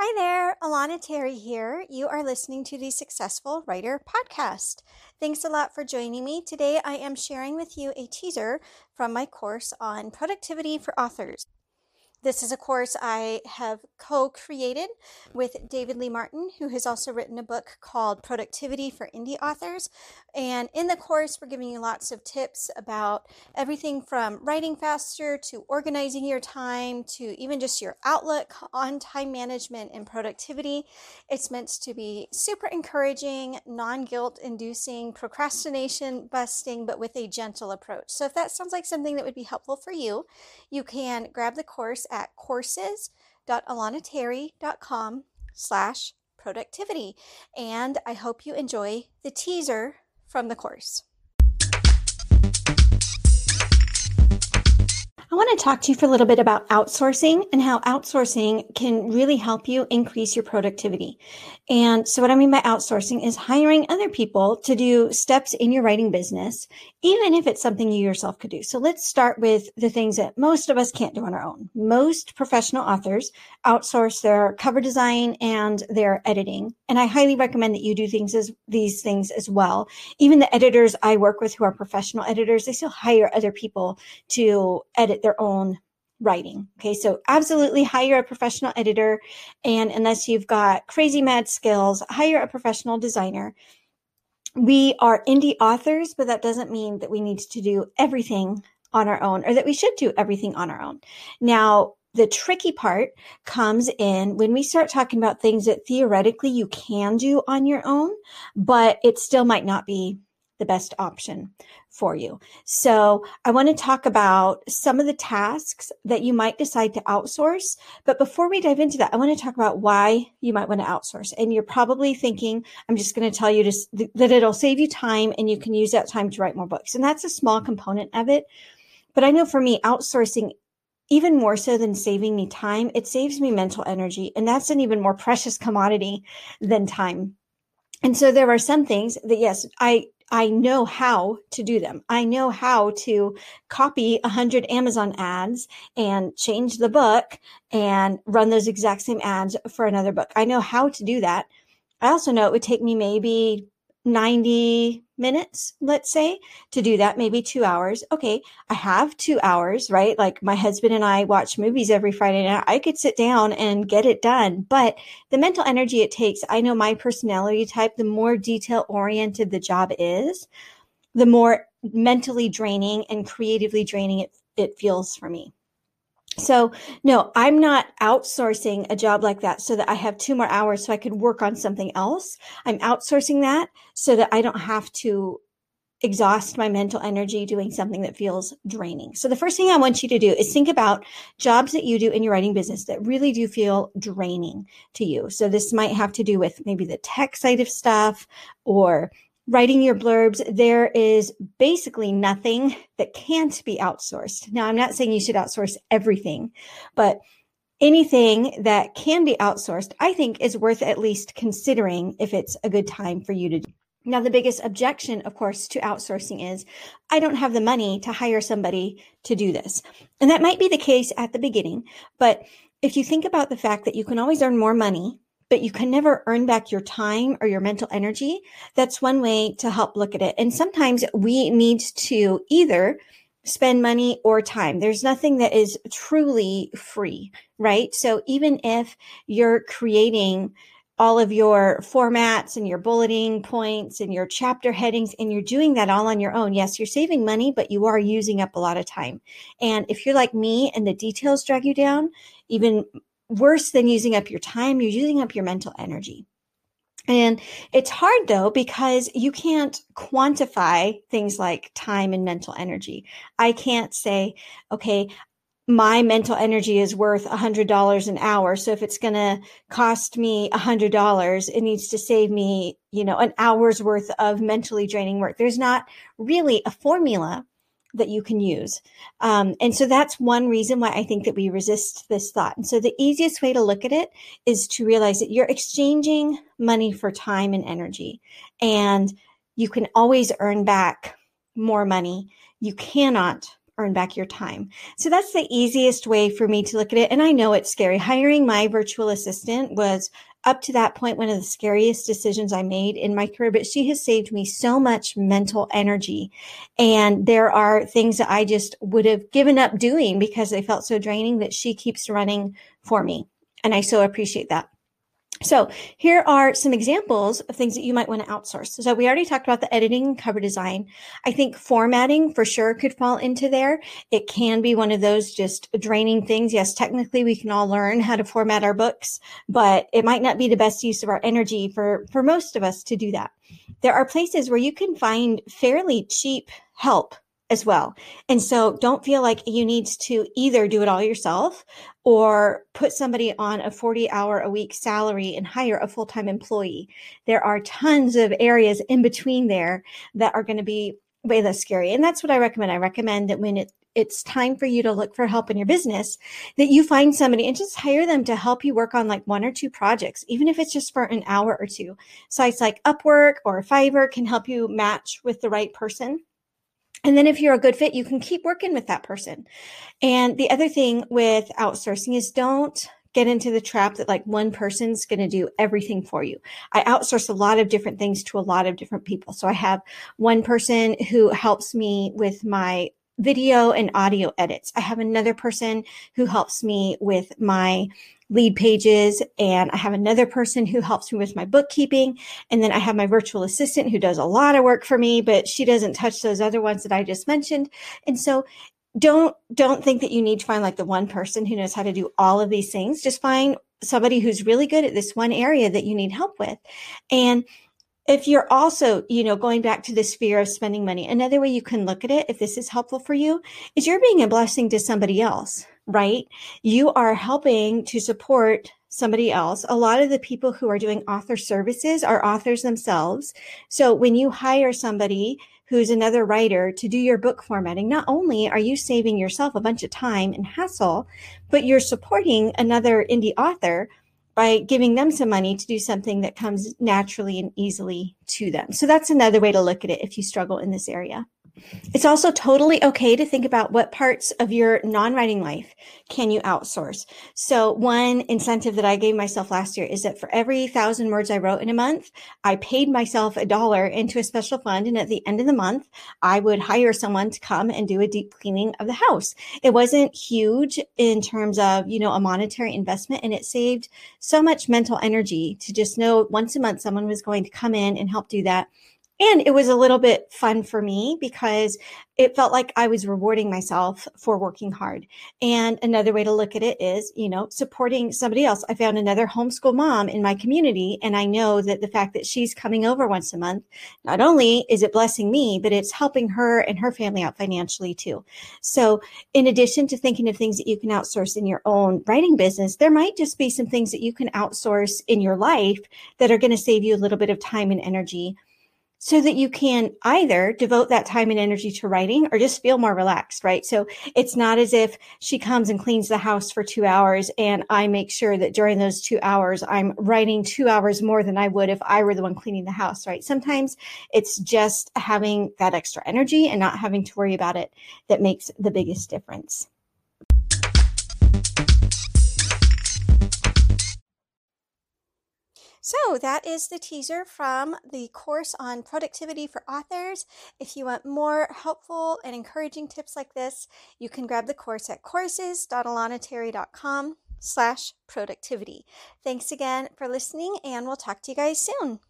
Hi there, Alana Terry here. You are listening to the Successful Writer Podcast. Thanks a lot for joining me. Today I am sharing with you a teaser from my course on productivity for authors. This is a course I have co created with David Lee Martin, who has also written a book called Productivity for Indie Authors. And in the course, we're giving you lots of tips about everything from writing faster to organizing your time to even just your outlook on time management and productivity. It's meant to be super encouraging, non guilt inducing, procrastination busting, but with a gentle approach. So if that sounds like something that would be helpful for you, you can grab the course at courses.alanaterry.com slash productivity. And I hope you enjoy the teaser from the course. I want to talk to you for a little bit about outsourcing and how outsourcing can really help you increase your productivity. And so what I mean by outsourcing is hiring other people to do steps in your writing business, even if it's something you yourself could do. So let's start with the things that most of us can't do on our own. Most professional authors outsource their cover design and their editing. And I highly recommend that you do things as these things as well. Even the editors I work with who are professional editors, they still hire other people to edit their own writing. Okay. So absolutely hire a professional editor. And unless you've got crazy mad skills, hire a professional designer. We are indie authors, but that doesn't mean that we need to do everything on our own or that we should do everything on our own. Now, the tricky part comes in when we start talking about things that theoretically you can do on your own, but it still might not be the best option for you. So I want to talk about some of the tasks that you might decide to outsource. But before we dive into that, I want to talk about why you might want to outsource. And you're probably thinking, I'm just going to tell you to, that it'll save you time and you can use that time to write more books. And that's a small component of it. But I know for me, outsourcing even more so than saving me time, it saves me mental energy. And that's an even more precious commodity than time. And so there are some things that, yes, I I know how to do them. I know how to copy a hundred Amazon ads and change the book and run those exact same ads for another book. I know how to do that. I also know it would take me maybe 90 minutes, let's say, to do that, maybe two hours. Okay, I have two hours, right? Like my husband and I watch movies every Friday night. I could sit down and get it done. But the mental energy it takes, I know my personality type, the more detail oriented the job is, the more mentally draining and creatively draining it, it feels for me. So, no, I'm not outsourcing a job like that so that I have two more hours so I could work on something else. I'm outsourcing that so that I don't have to exhaust my mental energy doing something that feels draining. So the first thing I want you to do is think about jobs that you do in your writing business that really do feel draining to you. So this might have to do with maybe the tech side of stuff or writing your blurbs, there is basically nothing that can't be outsourced. Now, I'm not saying you should outsource everything, but anything that can be outsourced, I think is worth at least considering if it's a good time for you to do. Now, the biggest objection, of course, to outsourcing is I don't have the money to hire somebody to do this. And that might be the case at the beginning, but if you think about the fact that you can always earn more money but you can never earn back your time or your mental energy. That's one way to help look at it. And sometimes we need to either spend money or time. There's nothing that is truly free, right? So even if you're creating all of your formats and your bulleting points and your chapter headings and you're doing that all on your own. Yes, you're saving money, but you are using up a lot of time. And if you're like me and the details drag you down, even worse than using up your time, you're using up your mental energy. And it's hard though, because you can't quantify things like time and mental energy. I can't say, okay, my mental energy is worth a hundred dollars an hour. So if it's going to cost me a hundred dollars, it needs to save me, you know, an hour's worth of mentally draining work. There's not really a formula that you can use. Um, and so that's one reason why I think that we resist this thought. And so the easiest way to look at it is to realize that you're exchanging money for time and energy. And you can always earn back more money. You cannot earn back your time. So that's the easiest way for me to look at it. And I know it's scary. Hiring my virtual assistant was up to that point one of the scariest decisions I made in my career, but she has saved me so much mental energy. And there are things that I just would have given up doing because they felt so draining that she keeps running for me. And I so appreciate that. So here are some examples of things that you might want to outsource. So we already talked about the editing and cover design. I think formatting for sure could fall into there. It can be one of those just draining things. Yes, technically we can all learn how to format our books, but it might not be the best use of our energy for, for most of us to do that. There are places where you can find fairly cheap help as well. And so don't feel like you need to either do it all yourself or put somebody on a 40 hour a week salary and hire a full time employee. There are tons of areas in between there that are going to be way less scary. And that's what I recommend. I recommend that when it, it's time for you to look for help in your business, that you find somebody and just hire them to help you work on like one or two projects, even if it's just for an hour or two. Sites like Upwork or Fiverr can help you match with the right person and then if you're a good fit, you can keep working with that person. And the other thing with outsourcing is don't get into the trap that like one person's going to do everything for you. I outsource a lot of different things to a lot of different people. So I have one person who helps me with my video and audio edits. I have another person who helps me with my lead pages and I have another person who helps me with my bookkeeping. And then I have my virtual assistant who does a lot of work for me, but she doesn't touch those other ones that I just mentioned. And so don't, don't think that you need to find like the one person who knows how to do all of these things. Just find somebody who's really good at this one area that you need help with. And if you're also, you know, going back to this fear of spending money, another way you can look at it, if this is helpful for you, is you're being a blessing to somebody else, right? You are helping to support somebody else. A lot of the people who are doing author services are authors themselves. So when you hire somebody who's another writer to do your book formatting, not only are you saving yourself a bunch of time and hassle, but you're supporting another indie author by giving them some money to do something that comes naturally and easily to them. So that's another way to look at it if you struggle in this area. It's also totally okay to think about what parts of your non-writing life can you outsource. So one incentive that I gave myself last year is that for every thousand words I wrote in a month, I paid myself a dollar into a special fund. And at the end of the month, I would hire someone to come and do a deep cleaning of the house. It wasn't huge in terms of, you know, a monetary investment and it saved so much mental energy to just know once a month someone was going to come in and help do that and it was a little bit fun for me because it felt like I was rewarding myself for working hard. And another way to look at it is, you know, supporting somebody else. I found another homeschool mom in my community. And I know that the fact that she's coming over once a month, not only is it blessing me, but it's helping her and her family out financially too. So in addition to thinking of things that you can outsource in your own writing business, there might just be some things that you can outsource in your life that are going to save you a little bit of time and energy so that you can either devote that time and energy to writing or just feel more relaxed, right? So it's not as if she comes and cleans the house for two hours and I make sure that during those two hours, I'm writing two hours more than I would if I were the one cleaning the house, right? Sometimes it's just having that extra energy and not having to worry about it that makes the biggest difference. So that is the teaser from the course on productivity for authors. If you want more helpful and encouraging tips like this, you can grab the course at courses.alanaterry.com slash productivity. Thanks again for listening and we'll talk to you guys soon.